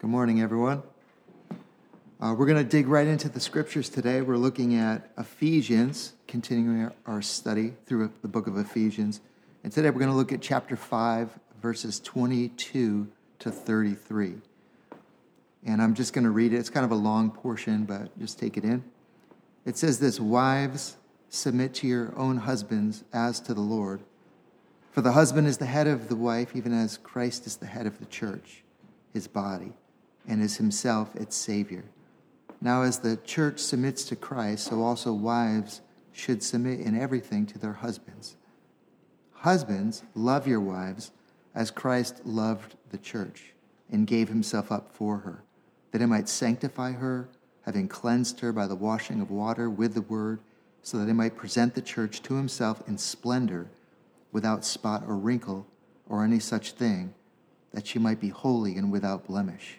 Good morning, everyone. Uh, we're going to dig right into the scriptures today. We're looking at Ephesians, continuing our, study through the book of Ephesians. And today we're going to look at chapter 5, verses 22 to 33. And I'm just going to read it. It's kind of a long portion, but just take it in. It says this Wives, submit to your own husbands as to the Lord. For the husband is the head of the wife, even as Christ is the head of the church, his body and is himself its Savior. Now, as the church submits to Christ, so also wives should submit in everything to their husbands. Husbands, love your wives as Christ loved the church and gave himself up for her, that he might sanctify her, having cleansed her by the washing of water with the word, so that he might present the church to himself in splendor, without spot or wrinkle or any such thing, that she might be holy and without blemish.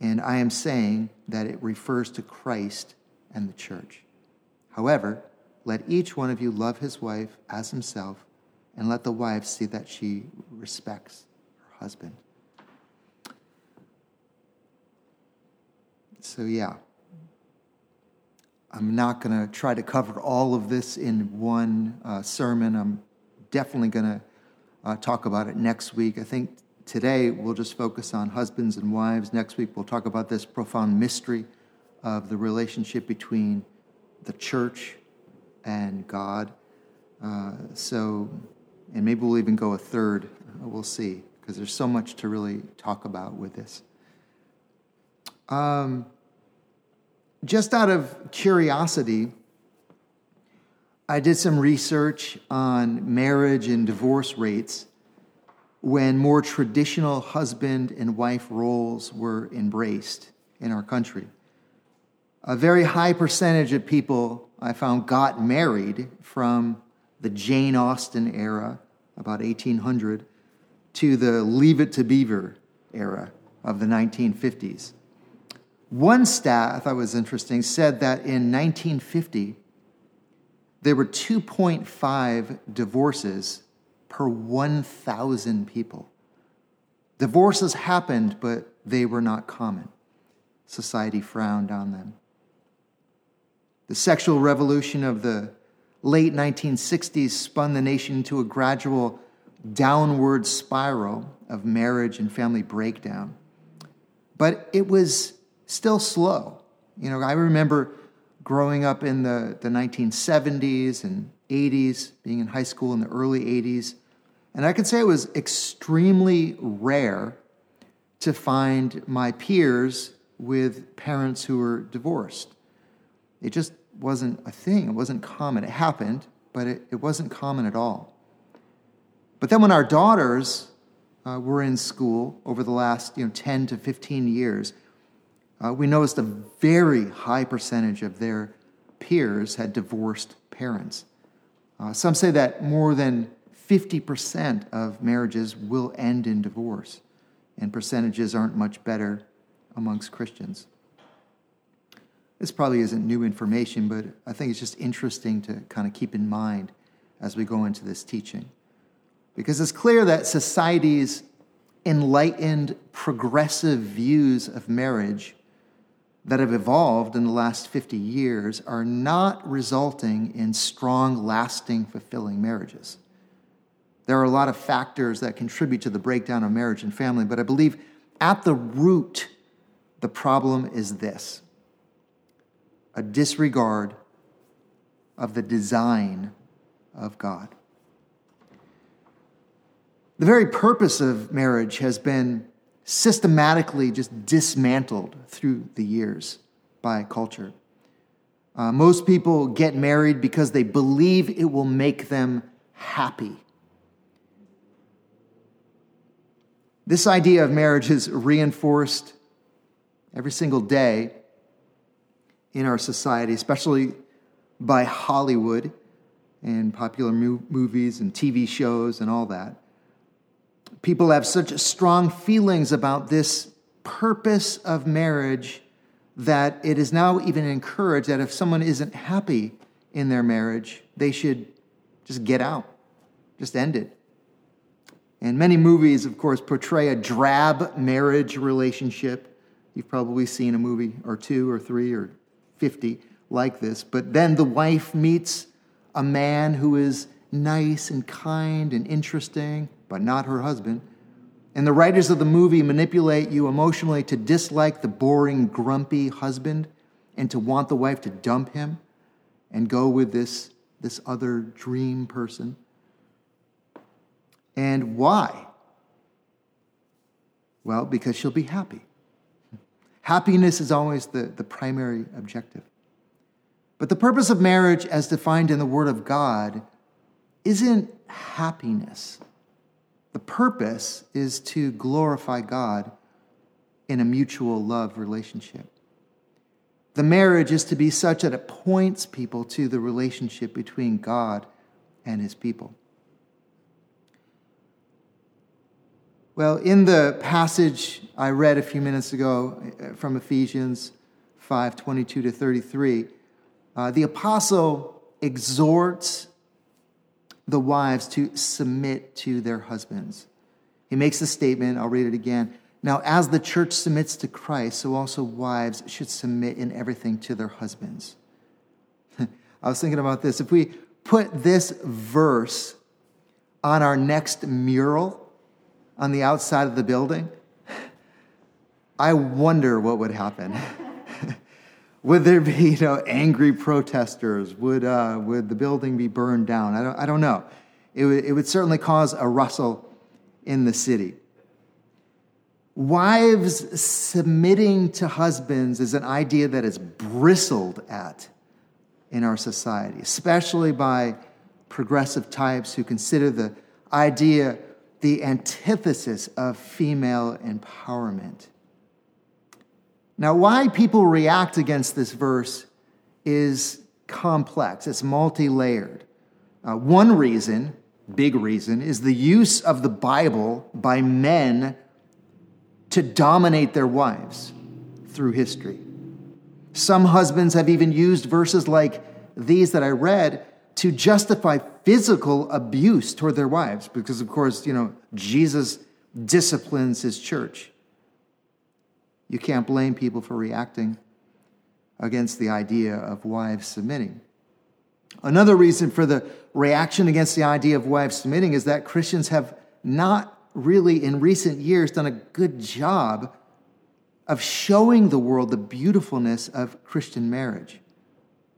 and I am saying that it refers to Christ and the church. However, let each one of you love his wife as himself, and let the wife see that she respects her husband. So, yeah, I'm not going to try to cover all of this in one uh, sermon. I'm definitely going to uh, talk about it next week. I think Today, we'll just focus on husbands and wives. Next week, we'll talk about this profound mystery of the relationship between the church and God. Uh, so, and maybe we'll even go a third. Uh, we'll see, because there's so much to really talk about with this. Um, just out of curiosity, I did some research on marriage and divorce rates when more traditional husband and wife roles were embraced in our country. A very high percentage of people I found got married from the Jane Austen era, about 1800, to the Leave It to Beaver era of the 1950s. One stat I thought was interesting said that in 1950, there were 2.5 divorces per 1,000 people. Divorces happened, but they were not common. Society frowned on them. The sexual revolution of the late 1960s spun the nation into a gradual downward spiral of marriage and family breakdown. But it was still slow. You know, I remember growing up in the, the 1970s and 80s, being in high school in the early 80s, and I could say it was extremely rare to find my peers with parents who were divorced. It just wasn't a thing, it wasn't common. It happened, but it, it wasn't common at all. But then when our daughters uh, were in school over the last you know, 10 to 15 years, uh, we noticed a very high percentage of their peers had divorced parents. Uh, some say that more than 50% of marriages will end in divorce, and percentages aren't much better amongst Christians. This probably isn't new information, but I think it's just interesting to kind of keep in mind as we go into this teaching. Because it's clear that society's enlightened, progressive views of marriage that have evolved in the last 50 years are not resulting in strong, lasting, fulfilling marriages. There are a lot of factors that contribute to the breakdown of marriage and family, but I believe at the root, the problem is this a disregard of the design of God. The very purpose of marriage has been systematically just dismantled through the years by culture. Uh, most people get married because they believe it will make them happy. This idea of marriage is reinforced every single day in our society, especially by Hollywood and popular movies and TV shows and all that. People have such strong feelings about this purpose of marriage that it is now even encouraged that if someone isn't happy in their marriage, they should just get out, just end it. And many movies, of course, portray a drab marriage relationship. You've probably seen a movie or two or three or 50 like this. But then the wife meets a man who is nice and kind and interesting, but not her husband. And the writers of the movie manipulate you emotionally to dislike the boring, grumpy husband and to want the wife to dump him and go with this, this other dream person. And why? Well, because she'll be happy. Happiness is always the, the primary objective. But the purpose of marriage, as defined in the Word of God, isn't happiness. The purpose is to glorify God in a mutual love relationship. The marriage is to be such that it points people to the relationship between God and his people. Well, in the passage I read a few minutes ago uh, from Ephesians 5 22 to 33, uh, the apostle exhorts the wives to submit to their husbands. He makes the statement, I'll read it again. Now, as the church submits to Christ, so also wives should submit in everything to their husbands. I was thinking about this. If we put this verse on our next mural, on the outside of the building, I wonder what would happen. would there be, you know, angry protesters? Would, uh, would the building be burned down? I don't, I don't know. It would, it would certainly cause a rustle in the city. Wives submitting to husbands is an idea that is bristled at in our society, especially by progressive types who consider the idea the antithesis of female empowerment. Now, why people react against this verse is complex, it's multi layered. Uh, one reason, big reason, is the use of the Bible by men to dominate their wives through history. Some husbands have even used verses like these that I read to justify physical abuse toward their wives because, of course, you know, Jesus disciplines his church. You can't blame people for reacting against the idea of wives submitting. Another reason for the reaction against the idea of wives submitting is that Christians have not really, in recent years, done a good job of showing the world the beautifulness of Christian marriage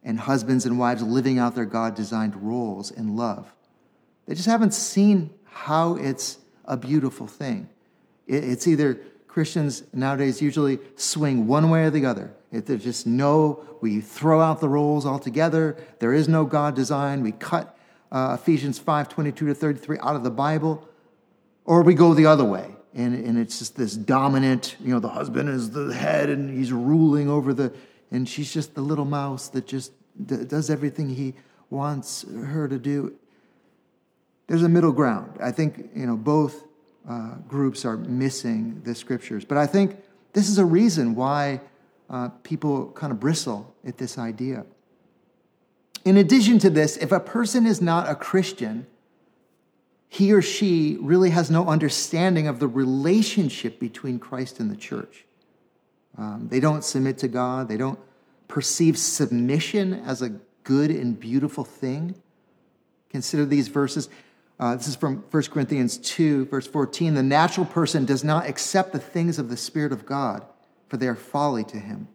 and husbands and wives living out their God designed roles in love. They just haven't seen how it's a beautiful thing. It's either Christians nowadays usually swing one way or the other. If there's just no, we throw out the roles altogether. There is no God design. We cut uh, Ephesians 5 22 to 33 out of the Bible. Or we go the other way. And, and it's just this dominant, you know, the husband is the head and he's ruling over the, and she's just the little mouse that just does everything he wants her to do. There's a middle ground. I think you know both uh, groups are missing the scriptures, but I think this is a reason why uh, people kind of bristle at this idea. In addition to this, if a person is not a Christian, he or she really has no understanding of the relationship between Christ and the church. Um, they don't submit to God. They don't perceive submission as a good and beautiful thing. Consider these verses. Uh, this is from 1 Corinthians 2, verse 14. The natural person does not accept the things of the Spirit of God, for they are folly to him.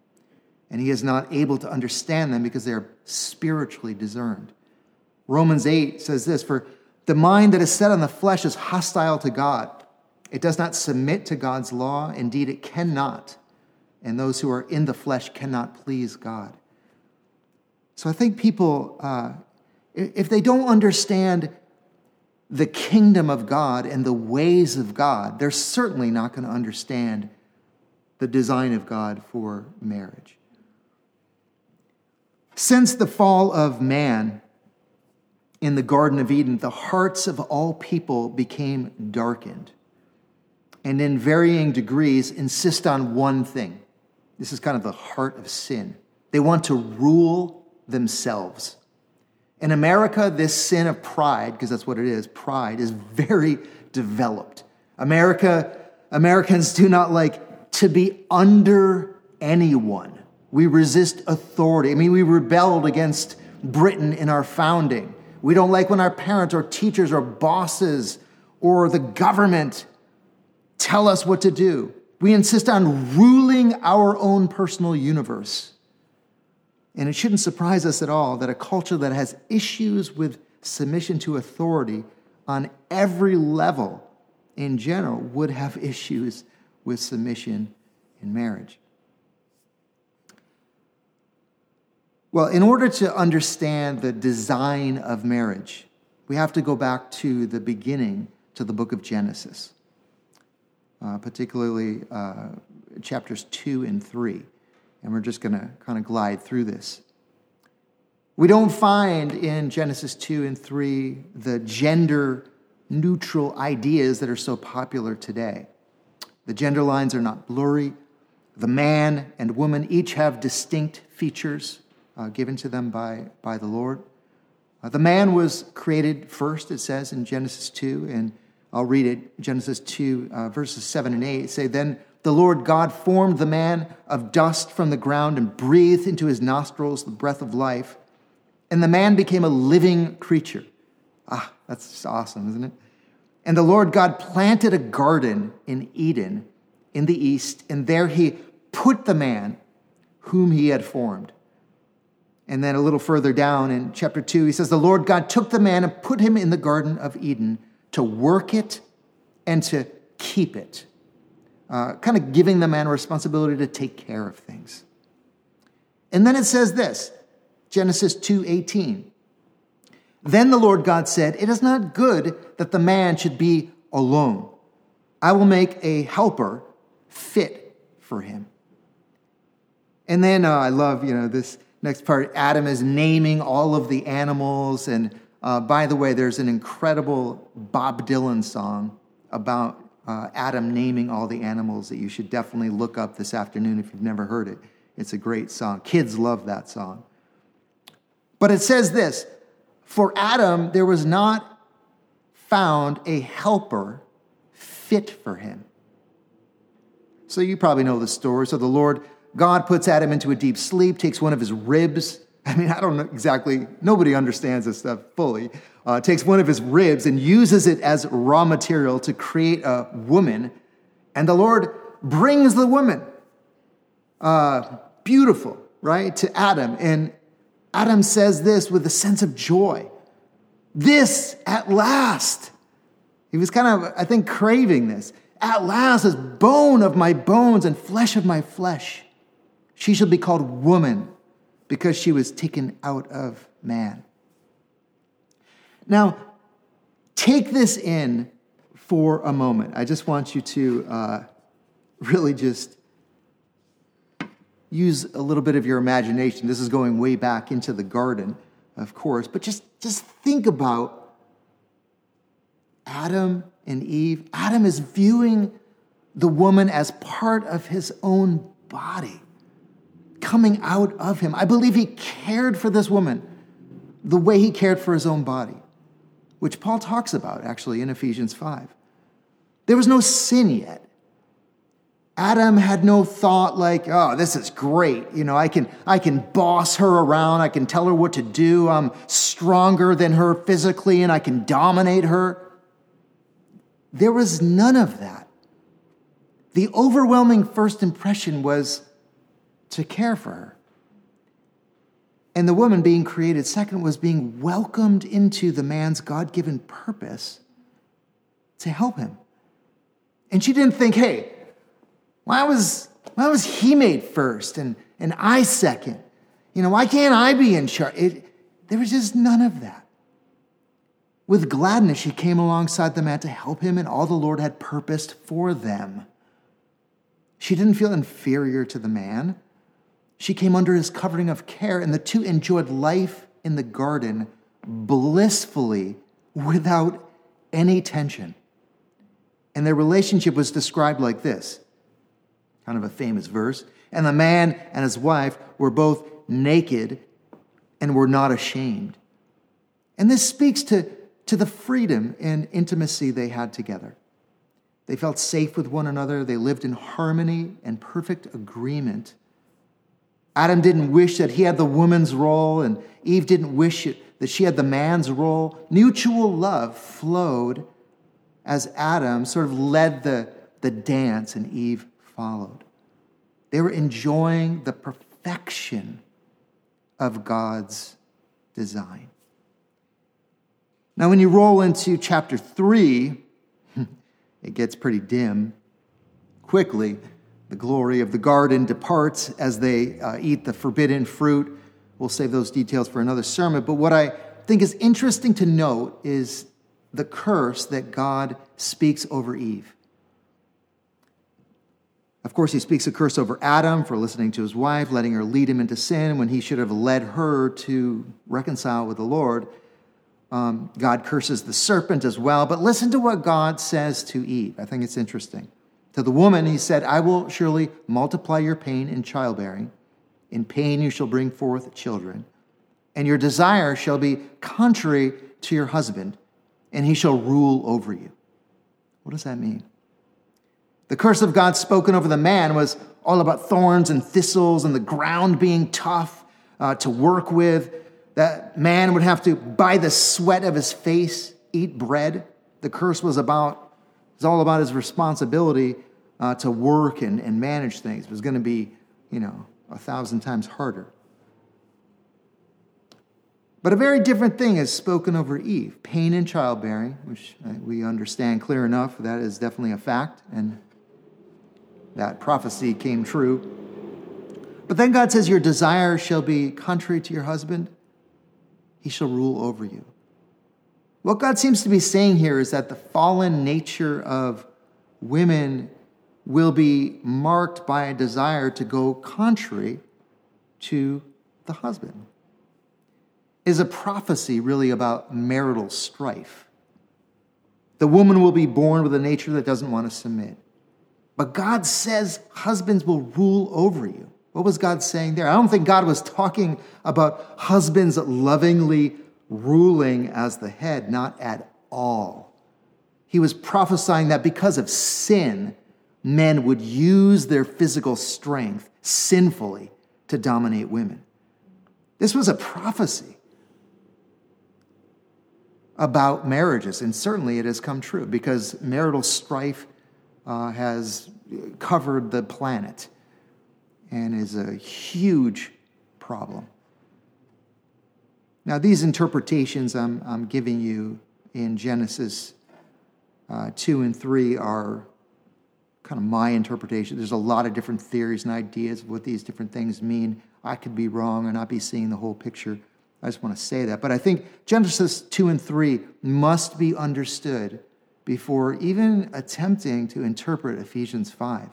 And he is not able to understand them because they are spiritually discerned. Romans 8 says this For the mind that is set on the flesh is hostile to God. It does not submit to God's law. Indeed, it cannot and those who are in the flesh cannot please God. So I think people, uh, if they don't understand the kingdom of God and the ways of God, they're certainly not going to understand the design of God for marriage. Since the fall of man in the Garden of Eden, the hearts of all people became darkened and in varying degrees insist on one thing. This is kind of the heart of sin. They want to rule themselves. In America, this sin of pride, because that's what it is, pride, is very developed. America, Americans do not like to be under anyone. We resist authority. I mean, we rebelled against Britain in our founding. We don't like when our parents or teachers or bosses or the government tell us what to do. We insist on ruling our own personal universe. And it shouldn't surprise us at all that a culture that has issues with submission to authority on every level in general would have issues with submission in marriage. Well, in order to understand the design of marriage, we have to go back to the beginning, to the book of Genesis, uh, particularly uh, chapters 2 and 3 and we're just going to kind of glide through this. We don't find in Genesis 2 and 3 the gender neutral ideas that are so popular today. The gender lines are not blurry. The man and woman each have distinct features uh, given to them by, by the Lord. Uh, the man was created first, it says in Genesis 2, and I'll read it Genesis 2, uh, verses 7 and 8 say, Then the Lord God formed the man of dust from the ground and breathed into his nostrils the breath of life, and the man became a living creature. Ah, that's just awesome, isn't it? And the Lord God planted a garden in Eden in the east, and there he put the man whom he had formed. And then a little further down in chapter 2, he says, The Lord God took the man and put him in the Garden of Eden to work it and to keep it uh, kind of giving the man responsibility to take care of things. And then it says this, Genesis 2:18. Then the Lord God said, "It is not good that the man should be alone. I will make a helper fit for him." And then uh, I love, you know, this next part. Adam is naming all of the animals, and uh, by the way, there's an incredible Bob Dylan song about uh, Adam naming all the animals that you should definitely look up this afternoon if you've never heard it. It's a great song. Kids love that song. But it says this For Adam, there was not found a helper fit for him. So you probably know the story. So the Lord God puts Adam into a deep sleep, takes one of his ribs. I mean, I don't know exactly, nobody understands this stuff fully uh, takes one of his ribs and uses it as raw material to create a woman. And the Lord brings the woman, uh, beautiful, right, to Adam. And Adam says this with a sense of joy. This at last. He was kind of, I think, craving this. At last, as bone of my bones and flesh of my flesh, she shall be called woman because she was taken out of man. Now, take this in for a moment. I just want you to uh, really just use a little bit of your imagination. This is going way back into the garden, of course, but just, just think about Adam and Eve. Adam is viewing the woman as part of his own body, coming out of him. I believe he cared for this woman the way he cared for his own body which Paul talks about actually in Ephesians 5. There was no sin yet. Adam had no thought like, oh, this is great. You know, I can, I can boss her around. I can tell her what to do. I'm stronger than her physically and I can dominate her. There was none of that. The overwhelming first impression was to care for her. And the woman being created, second, was being welcomed into the man's God given purpose to help him. And she didn't think, hey, why was, why was he made first and, and I second? You know, why can't I be in charge? It, there was just none of that. With gladness, she came alongside the man to help him in all the Lord had purposed for them. She didn't feel inferior to the man. She came under his covering of care, and the two enjoyed life in the garden blissfully without any tension. And their relationship was described like this kind of a famous verse. And the man and his wife were both naked and were not ashamed. And this speaks to, to the freedom and intimacy they had together. They felt safe with one another, they lived in harmony and perfect agreement. Adam didn't wish that he had the woman's role, and Eve didn't wish it, that she had the man's role. Mutual love flowed as Adam sort of led the, the dance and Eve followed. They were enjoying the perfection of God's design. Now, when you roll into chapter 3, it gets pretty dim. Quickly, the glory of the garden departs as they uh, eat the forbidden fruit. We'll save those details for another sermon. But what I think is interesting to note is the curse that God speaks over Eve. Of course, he speaks a curse over Adam for listening to his wife, letting her lead him into sin when he should have led her to reconcile with the Lord. Um, God curses the serpent as well. But listen to what God says to Eve. I think it's interesting. To the woman, he said, I will surely multiply your pain in childbearing. In pain you shall bring forth children. And your desire shall be contrary to your husband, and he shall rule over you. What does that mean? The curse of God spoken over the man was all about thorns and thistles and the ground being tough uh, to work with. That man would have to, by the sweat of his face, eat bread. The curse was about, it's all about his responsibility uh, to work and, and manage things. It was going to be, you know, a thousand times harder. But a very different thing is spoken over Eve pain in childbearing, which uh, we understand clear enough. That is definitely a fact, and that prophecy came true. But then God says, Your desire shall be contrary to your husband, he shall rule over you. What God seems to be saying here is that the fallen nature of women will be marked by a desire to go contrary to the husband is a prophecy really about marital strife. The woman will be born with a nature that doesn't want to submit. But God says husbands will rule over you. What was God saying there? I don't think God was talking about husbands lovingly ruling as the head, not at all. He was prophesying that because of sin, men would use their physical strength sinfully to dominate women. This was a prophecy about marriages, and certainly it has come true because marital strife uh, has covered the planet and is a huge problem. Now, these interpretations I'm, I'm giving you in Genesis uh, 2 and 3 are kind of my interpretation. There's a lot of different theories and ideas of what these different things mean. I could be wrong or not be seeing the whole picture. I just want to say that. But I think Genesis 2 and 3 must be understood before even attempting to interpret Ephesians 5.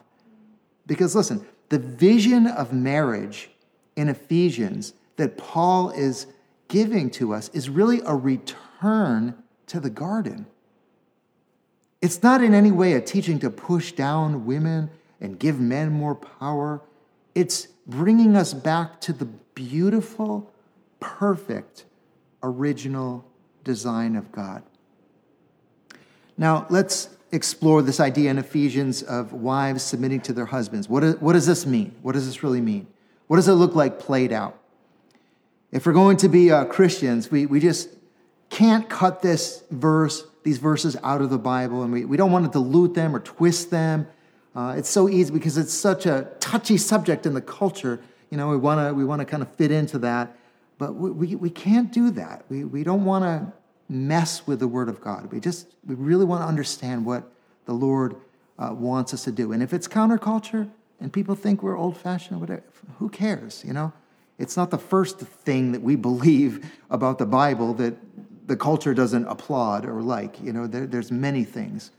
Because listen, the vision of marriage in Ephesians that Paul is giving to us is really a return to the garden. It's not in any way a teaching to push down women and give men more power. It's bringing us back to the beautiful perfect original design of God. Now, let's explore this idea in Ephesians of wives submitting to their husbands. What, is, what does this mean? What does this really mean? What does it look like played out? If we're going to be uh, Christians, we, we just can't cut this verse, these verses out of the Bible, and we, we don't want to dilute them or twist them. Uh, it's so easy because it's such a touchy subject in the culture. You know, we want to we want to kind of fit into that. But we, we, we can't do that. We, we don't want to mess with the Word of God. We just, we really want to understand what the Lord uh, wants us to do. And if it's counterculture and people think we're old fashioned whatever, who cares, you know? It's not the first thing that we believe about the Bible that the culture doesn't applaud or like. You know, there, there's many things.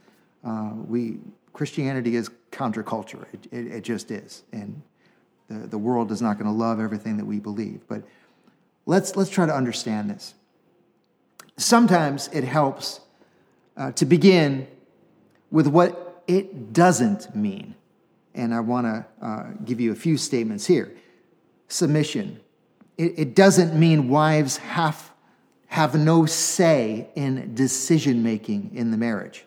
Uh, we Christianity is counterculture. It, it, it just is, and the, the world is not going to love everything that we believe. But let's let's try to understand this. Sometimes it helps uh, to begin with what it doesn't mean, and I want to uh, give you a few statements here. Submission. It, it doesn't mean wives have have no say in decision making in the marriage.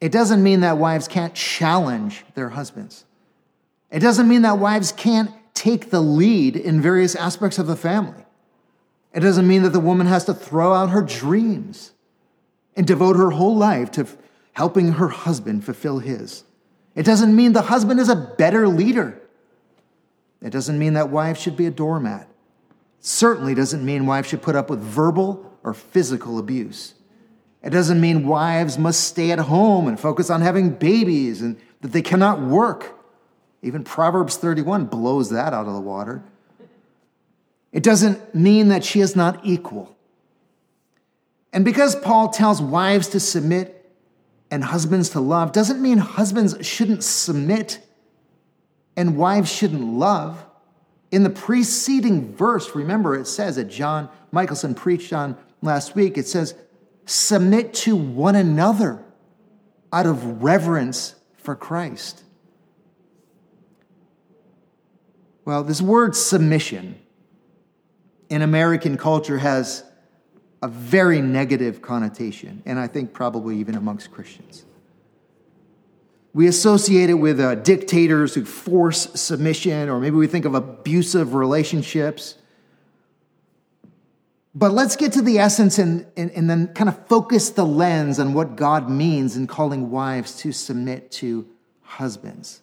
It doesn't mean that wives can't challenge their husbands. It doesn't mean that wives can't take the lead in various aspects of the family. It doesn't mean that the woman has to throw out her dreams and devote her whole life to helping her husband fulfill his. It doesn't mean the husband is a better leader. It doesn't mean that wives should be a doormat certainly doesn't mean wives should put up with verbal or physical abuse. It doesn't mean wives must stay at home and focus on having babies and that they cannot work. Even Proverbs 31 blows that out of the water. It doesn't mean that she is not equal. And because Paul tells wives to submit and husbands to love, doesn't mean husbands shouldn't submit and wives shouldn't love. In the preceding verse, remember it says that John Michelson preached on last week, it says, submit to one another out of reverence for Christ. Well, this word submission in American culture has a very negative connotation, and I think probably even amongst Christians. We associate it with uh, dictators who force submission, or maybe we think of abusive relationships. But let's get to the essence and, and, and, then kind of focus the lens on what God means in calling wives to submit to husbands.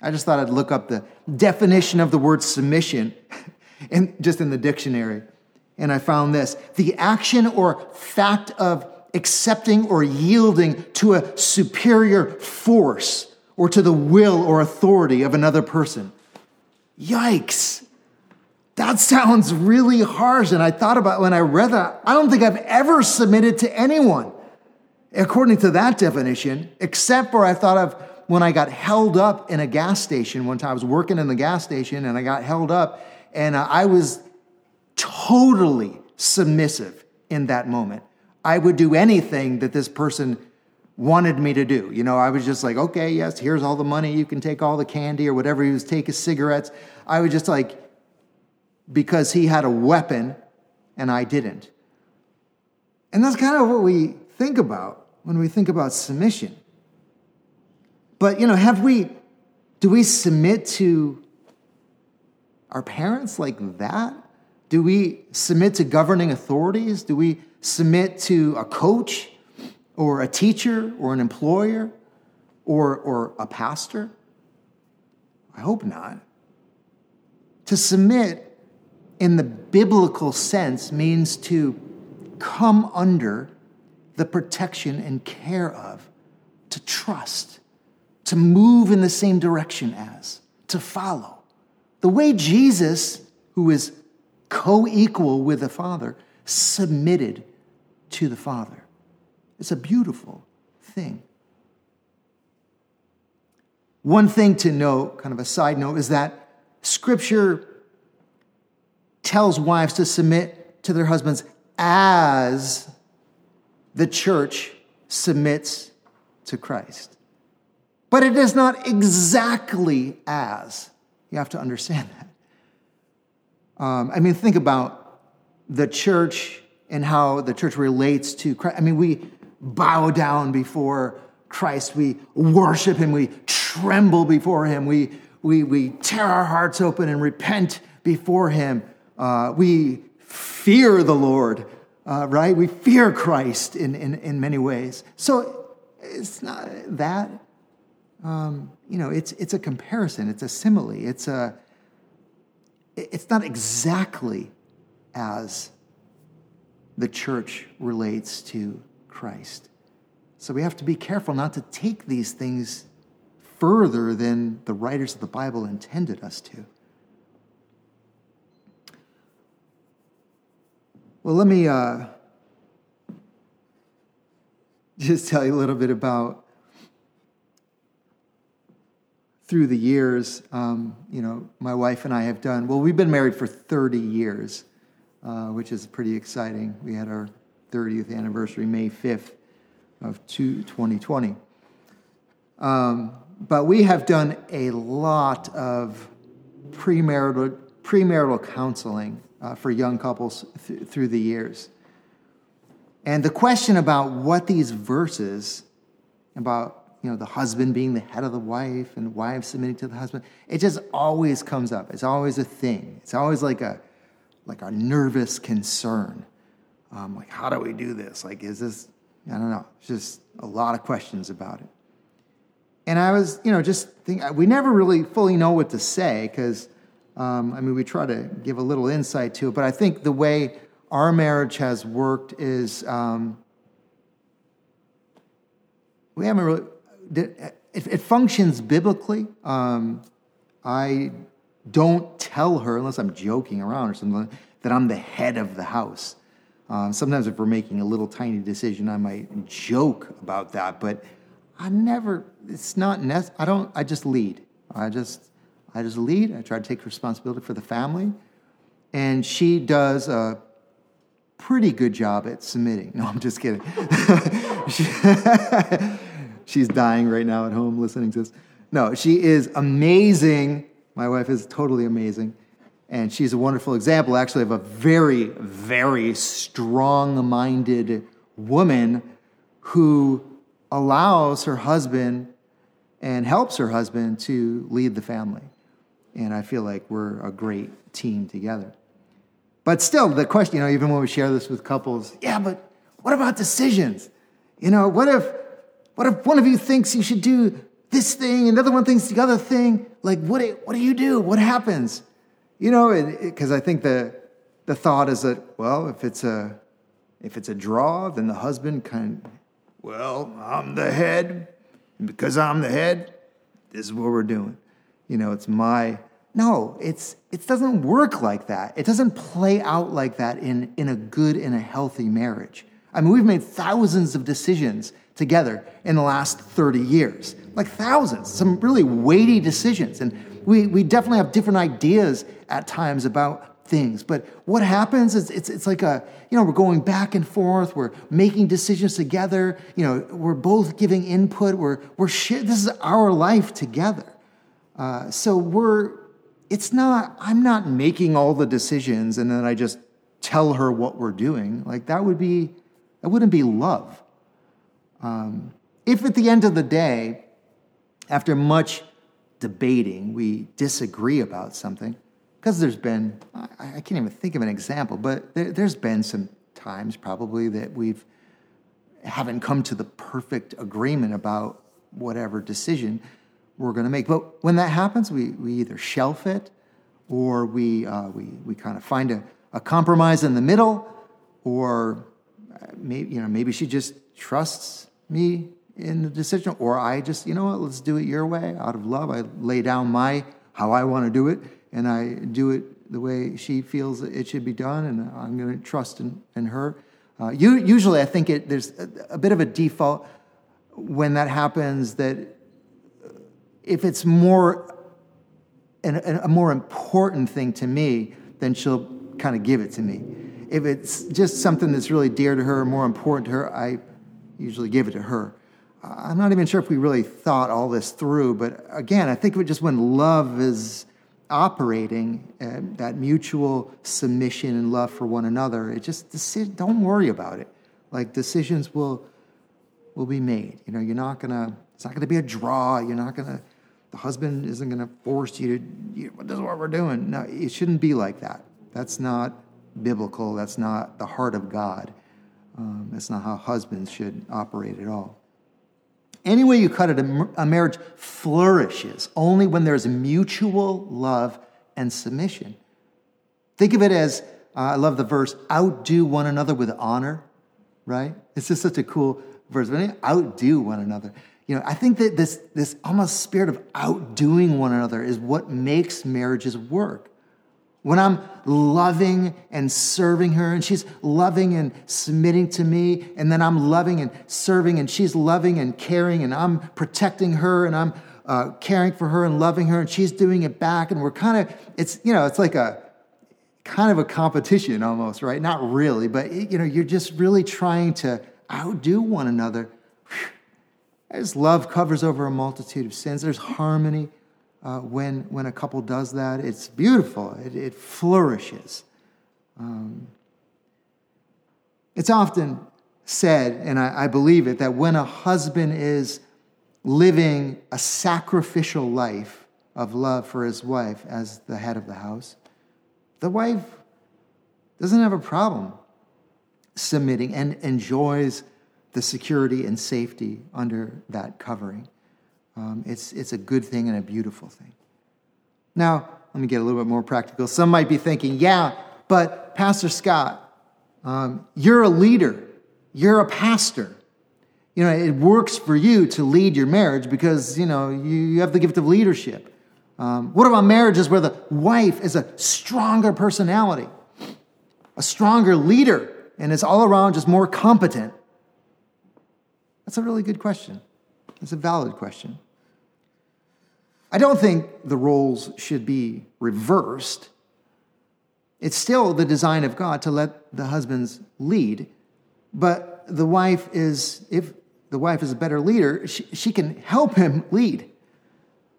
I just thought I'd look up the definition of the word submission in, just in the dictionary. And I found this the action or fact of accepting or yielding to a superior force or to the will or authority of another person. Yikes. That sounds really harsh. And I thought about when I read that, I don't think I've ever submitted to anyone, according to that definition, except for I thought of when I got held up in a gas station one time. I was working in the gas station and I got held up, and uh, I was totally submissive in that moment. I would do anything that this person wanted me to do. You know, I was just like, okay, yes, here's all the money. You can take all the candy or whatever he was taking, cigarettes. I was just like, because he had a weapon and I didn't. And that's kind of what we think about when we think about submission. But, you know, have we, do we submit to our parents like that? Do we submit to governing authorities? Do we submit to a coach or a teacher or an employer or, or a pastor? I hope not. To submit in the biblical sense means to come under the protection and care of, to trust, to move in the same direction as, to follow. The way Jesus, who is co equal with the Father, submitted to the Father. It's a beautiful thing. One thing to note, kind of a side note, is that Scripture tells wives to submit to their husbands as the church submits to Christ. But it is not exactly as. You have to understand that. Um, I mean, think about the church and how the church relates to Christ. I mean, we bow down before Christ, we worship him, we tremble before him, we, we, we tear our hearts open and repent before him. Uh, we fear the Lord, uh, right? We fear Christ in, in, in many ways. So it's not that. Um, you know, it's, it's a comparison, it's a simile, it's, a, it's not exactly as the church relates to Christ. So we have to be careful not to take these things further than the writers of the Bible intended us to. Well, let me uh, just tell you a little bit about through the years, um, you know, my wife and I have done, well, we've been married for 30 years, uh, which is pretty exciting. We had our 30th anniversary May 5th of 2020. Um, but we have done a lot of premarital, premarital counseling uh, for young couples th- through the years. And the question about what these verses about you know the husband being the head of the wife and wives submitting to the husband it just always comes up it's always a thing it's always like a like a nervous concern. Um, like how do we do this? Like is this i don't know just a lot of questions about it. And i was you know just think we never really fully know what to say because um, i mean we try to give a little insight to it but i think the way our marriage has worked is um, we haven't really it, it functions biblically. Um, I don't tell her unless I'm joking around or something that I'm the head of the house. Um, sometimes if we're making a little tiny decision, I might joke about that, but I never. It's not necessary. I don't. I just lead. I just. I just lead. I try to take responsibility for the family, and she does a pretty good job at submitting. No, I'm just kidding. she's dying right now at home listening to this. No, she is amazing. My wife is totally amazing. And she's a wonderful example, actually, of a very, very strong minded woman who allows her husband and helps her husband to lead the family. And I feel like we're a great team together. But still, the question, you know, even when we share this with couples, yeah, but what about decisions? You know, what if what if one of you thinks you should do this thing and the other one thinks the other thing? Like, what do, what do you do? What happens? You know, because I think the the thought is that well, if it's a if it's a draw, then the husband kind of, well, I'm the head, and because I'm the head, this is what we're doing. You know, it's my no, it's it doesn't work like that. It doesn't play out like that in, in a good and a healthy marriage. I mean, we've made thousands of decisions together in the last 30 years, like thousands, some really weighty decisions. And we, we definitely have different ideas at times about things. But what happens is it's, it's like a, you know, we're going back and forth, we're making decisions together, you know, we're both giving input, we're, we're this is our life together. Uh, so we're, it's not, I'm not making all the decisions and then I just tell her what we're doing. Like that would be, that wouldn't be love. Um, if at the end of the day, after much debating, we disagree about something, because there's been, I, I, can't even think of an example, but there, there's been some times probably that we've haven't come to the perfect agreement about whatever decision we're going to make. But when that happens, we, we either shelf it or we, uh, we, we kind of find a, a compromise in the middle, or uh, maybe, you know, maybe she just trusts me in the decision, or I just, you know what, let's do it your way out of love. I lay down my how I want to do it, and I do it the way she feels it should be done, and I'm going to trust in, in her. Uh, you, usually, I think it, there's a, a bit of a default when that happens that if it's more an, a more important thing to me, then she'll kind of give it to me. If it's just something that's really dear to her, more important to her, I usually give it to her. I'm not even sure if we really thought all this through, but again, I think of it just when love is operating, uh, that mutual submission and love for one another, it just don't worry about it. Like decisions will will be made. You know, you're not gonna. It's not gonna be a draw. You're not gonna. The husband isn't gonna force you to. You, this is what we're doing. No, it shouldn't be like that. That's not biblical. That's not the heart of God. Um, that's not how husbands should operate at all. Any way you cut it, a marriage flourishes only when there's mutual love and submission. Think of it as, uh, I love the verse, outdo one another with honor, right? It's just such a cool verse. But Outdo one another. You know, I think that this, this almost spirit of outdoing one another is what makes marriages work. When I'm loving and serving her, and she's loving and submitting to me, and then I'm loving and serving, and she's loving and caring, and I'm protecting her, and I'm uh, caring for her and loving her, and she's doing it back, and we're kind of, it's, you know, it's like a, kind of a competition almost, right? Not really, but, you know, you're just really trying to outdo one another. As love covers over a multitude of sins, there's harmony uh, when, when a couple does that. It's beautiful, it, it flourishes. Um, it's often said, and I, I believe it, that when a husband is living a sacrificial life of love for his wife as the head of the house, the wife doesn't have a problem submitting and enjoys the security and safety under that covering. Um, it's, it's a good thing and a beautiful thing. Now, let me get a little bit more practical. Some might be thinking, yeah, but Pastor Scott, um, you're a leader, you're a pastor. You know, it works for you to lead your marriage because, you know, you, you have the gift of leadership. Um, what about marriages where the wife is a stronger personality, a stronger leader, and is all around just more competent? That's a really good question. It's a valid question. I don't think the roles should be reversed. It's still the design of God to let the husbands lead, but the wife is, if the wife is a better leader, she, she can help him lead.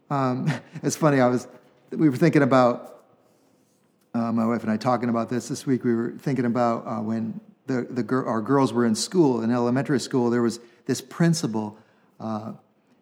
Um, it's funny, I was, we were thinking about, uh, my wife and I talking about this this week. We were thinking about uh, when the, the gir- our girls were in school, in elementary school, there was this principal uh,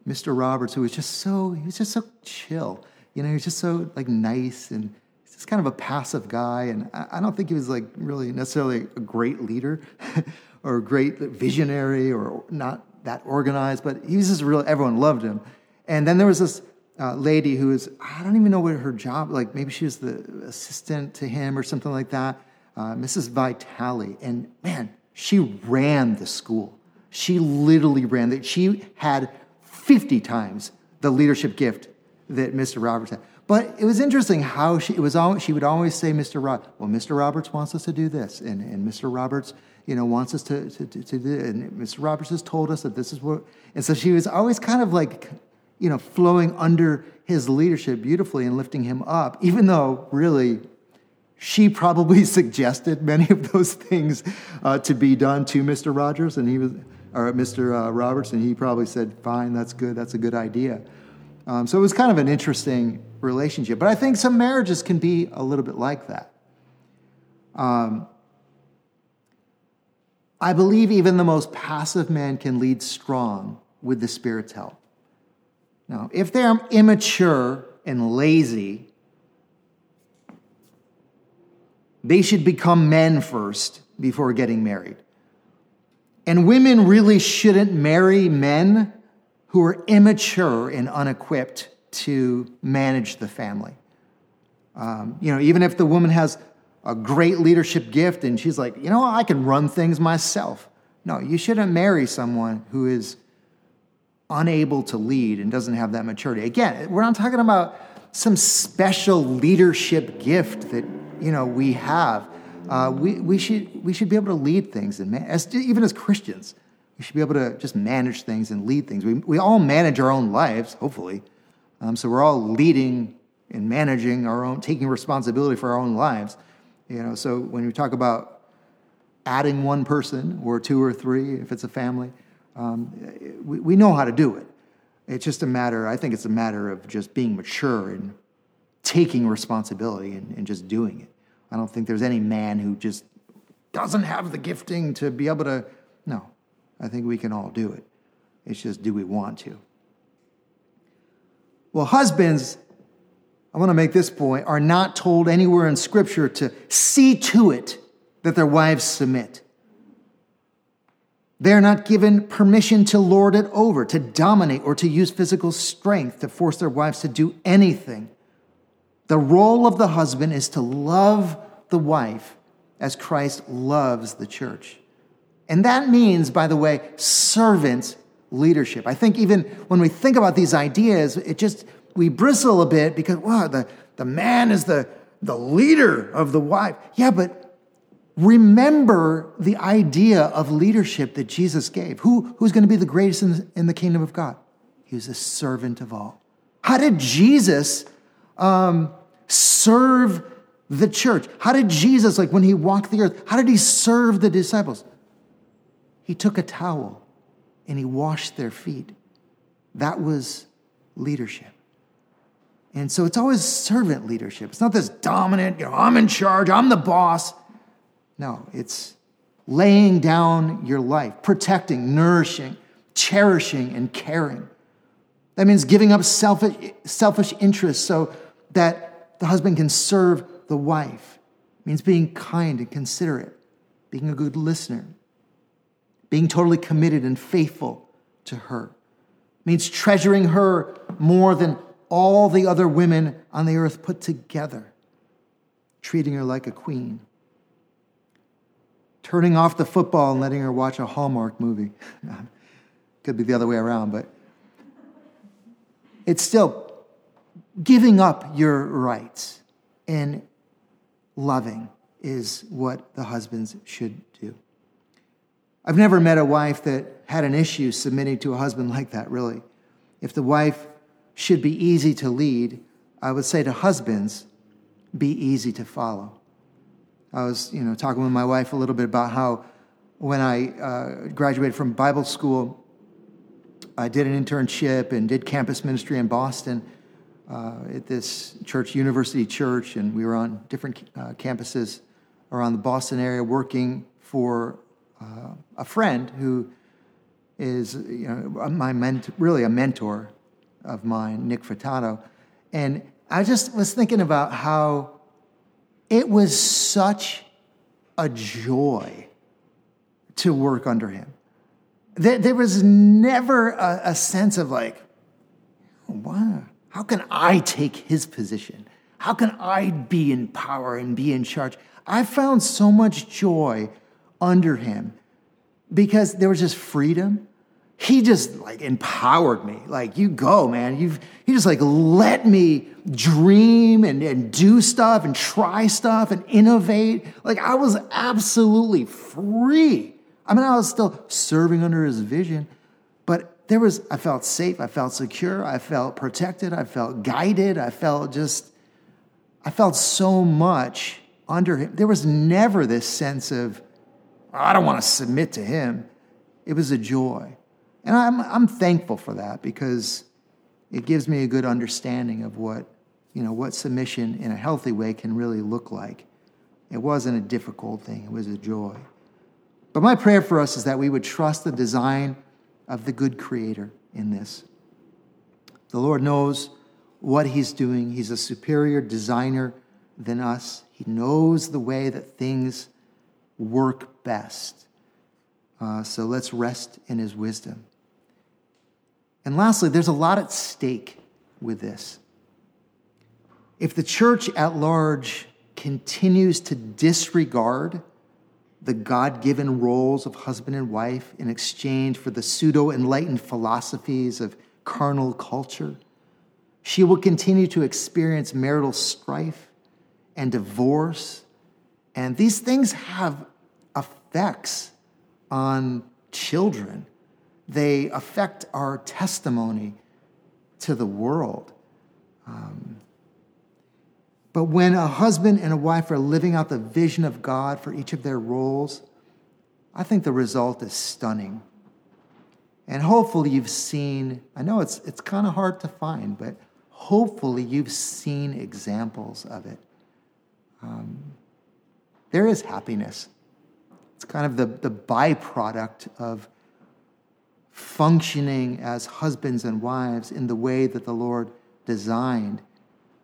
Mr. Roberts, who was just so, he was just so chill. You know, he was just so like nice and he's just kind of a passive guy. And I, I don't think he was like really necessarily a great leader or a great visionary or not that organized, but he was just real, everyone loved him. And then there was this uh, lady who was, I don't even know what her job, like maybe she was the assistant to him or something like that, uh, Mrs. Vitale. And man, she ran the school. She literally ran that. She had 50 times the leadership gift that Mr. Roberts had. But it was interesting how she, it was she would always say, Mr. Roberts, well, Mr. Roberts wants us to do this, and, and Mr. Roberts, you know, wants us to, to, to, to do and Mr. Roberts has told us that this is what, and so she was always kind of like, you know, flowing under his leadership beautifully and lifting him up, even though really she probably suggested many of those things uh, to be done to Mr. Rogers, and he was, or Mr. Uh, Roberts, and he probably said, "Fine, that's good. That's a good idea." Um, so it was kind of an interesting relationship. But I think some marriages can be a little bit like that. Um, I believe even the most passive man can lead strong with the Spirit's help. Now, if they're immature and lazy, they should become men first before getting married. And women really shouldn't marry men who are immature and unequipped to manage the family. Um, you know, even if the woman has a great leadership gift and she's like, you know, I can run things myself. No, you shouldn't marry someone who is unable to lead and doesn't have that maturity. Again, we're not talking about some special leadership gift that, you know, we have uh, we, we, should, we should be able to lead things, and man, as, even as Christians, we should be able to just manage things and lead things. We, we all manage our own lives, hopefully. Um, so we're all leading and managing our own, taking responsibility for our own lives. You know, so when we talk about adding one person or two or three, if it's a family, um, we, we know how to do it. It's just a matter, I think it's a matter of just being mature and taking responsibility and, and just doing it. I don't think there's any man who just doesn't have the gifting to be able to. No, I think we can all do it. It's just, do we want to? Well, husbands, I want to make this point, are not told anywhere in Scripture to see to it that their wives submit. They're not given permission to lord it over, to dominate, or to use physical strength to force their wives to do anything. The role of the husband is to love the wife as Christ loves the church. And that means, by the way, servant leadership. I think even when we think about these ideas, it just, we bristle a bit because, wow, the, the man is the, the leader of the wife. Yeah, but remember the idea of leadership that Jesus gave. Who, who's going to be the greatest in the, in the kingdom of God? He was a servant of all. How did Jesus um, serve the church? How did Jesus, like when he walked the earth, how did he serve the disciples? He took a towel and he washed their feet. That was leadership. And so it's always servant leadership. It's not this dominant, you know, I'm in charge, I'm the boss. No, it's laying down your life, protecting, nourishing, cherishing, and caring. That means giving up selfish, selfish interests so that the husband can serve the wife. It means being kind and considerate, being a good listener, being totally committed and faithful to her. It means treasuring her more than all the other women on the earth put together, treating her like a queen, turning off the football and letting her watch a Hallmark movie. Could be the other way around, but it's still giving up your rights and loving is what the husbands should do. I've never met a wife that had an issue submitting to a husband like that, really. If the wife should be easy to lead, I would say to husbands, be easy to follow. I was, you know, talking with my wife a little bit about how when I uh, graduated from Bible school, I did an internship and did campus ministry in Boston at this church, University Church, and we were on different uh, campuses around the Boston area working for uh, a friend who is, you know, my really a mentor of mine, Nick Furtado. And I just was thinking about how it was such a joy to work under him. There, there was never a, a sense of like, wow, how can I take his position? How can I be in power and be in charge? I found so much joy under him because there was just freedom he just like empowered me. Like, you go, man. You've, he just like let me dream and, and do stuff and try stuff and innovate. Like, I was absolutely free. I mean, I was still serving under his vision, there was, I felt safe. I felt secure. I felt protected. I felt guided. I felt just, I felt so much under him. There was never this sense of, oh, I don't want to submit to him. It was a joy. And I'm, I'm thankful for that because it gives me a good understanding of what, you know, what submission in a healthy way can really look like. It wasn't a difficult thing, it was a joy. But my prayer for us is that we would trust the design of the good creator in this. The Lord knows what he's doing. He's a superior designer than us. He knows the way that things work best. Uh, so let's rest in his wisdom. And lastly, there's a lot at stake with this. If the church at large continues to disregard the God given roles of husband and wife in exchange for the pseudo enlightened philosophies of carnal culture, she will continue to experience marital strife and divorce. And these things have effects on children they affect our testimony to the world. Um, but when a husband and a wife are living out the vision of God for each of their roles, I think the result is stunning. And hopefully you've seen, I know it's, it's kind of hard to find, but hopefully you've seen examples of it. Um, there is happiness. It's kind of the, the byproduct of functioning as husbands and wives in the way that the Lord designed,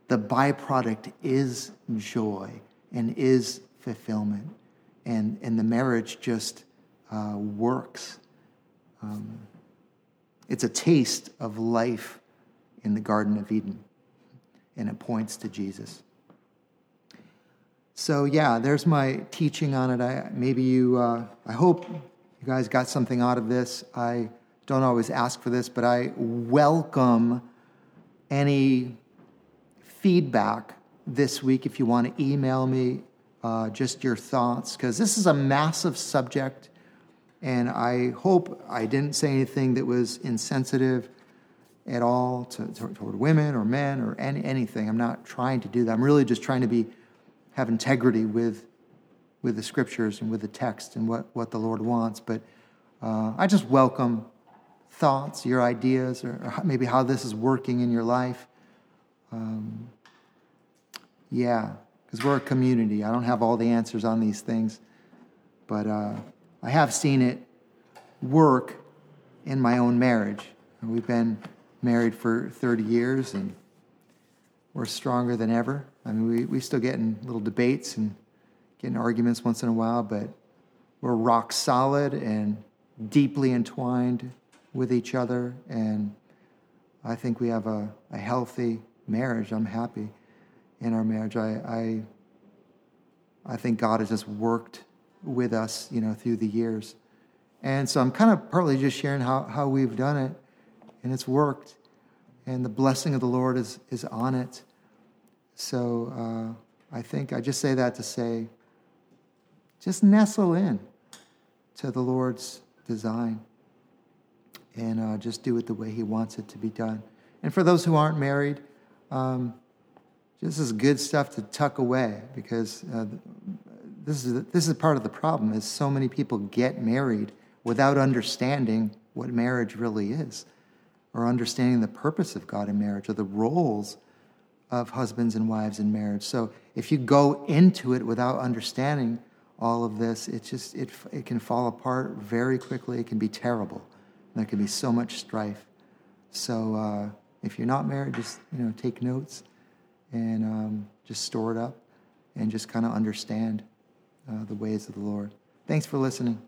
the byproduct is joy and is fulfillment. And, and the marriage just uh, works. Um, it's a taste of life in the Garden of Eden, and it points to Jesus. So, yeah, there's my teaching on it. I, maybe you, uh, I hope you guys got something out of this. I don't always ask for this, but I welcome any feedback this week if you want to email me uh, just your thoughts, because this is a massive subject. And I hope I didn't say anything that was insensitive at all to, to, toward women or men or any, anything. I'm not trying to do that. I'm really just trying to be have integrity with with the scriptures and with the text and what, what the Lord wants. But uh, I just welcome thoughts, your ideas, or, or, maybe how this is working in your life. Um, yeah, because we're a community. I don't have all the answers on these things, but uh, I have seen it work in my own marriage. We've been married for 30 years and we're stronger than ever. I mean, we, we still get in little debates and get in arguments once in a while, but we're rock solid and deeply entwined with each other. And I think we have a, a healthy marriage. I'm happy in our marriage. I, I, I think God has just worked with us, you know, through the years. And so I'm kind of partly just sharing how, how we've done it, and it's worked. And the blessing of the Lord is, is on it. So uh, I think I just say that to say, just nestle in to the Lord's design and uh, just do it the way He wants it to be done. And for those who aren't married, um, this is good stuff to tuck away because uh, this is this is part of the problem. Is so many people get married without understanding what marriage really is, or understanding the purpose of God in marriage, or the roles of husbands and wives in marriage. So if you go into it without understanding all of this, it just it it can fall apart very quickly. It can be terrible. There can be so much strife. So uh, if you're not married, just you know take notes and um, just store it up and just kind of understand uh, the ways of the Lord. Thanks for listening.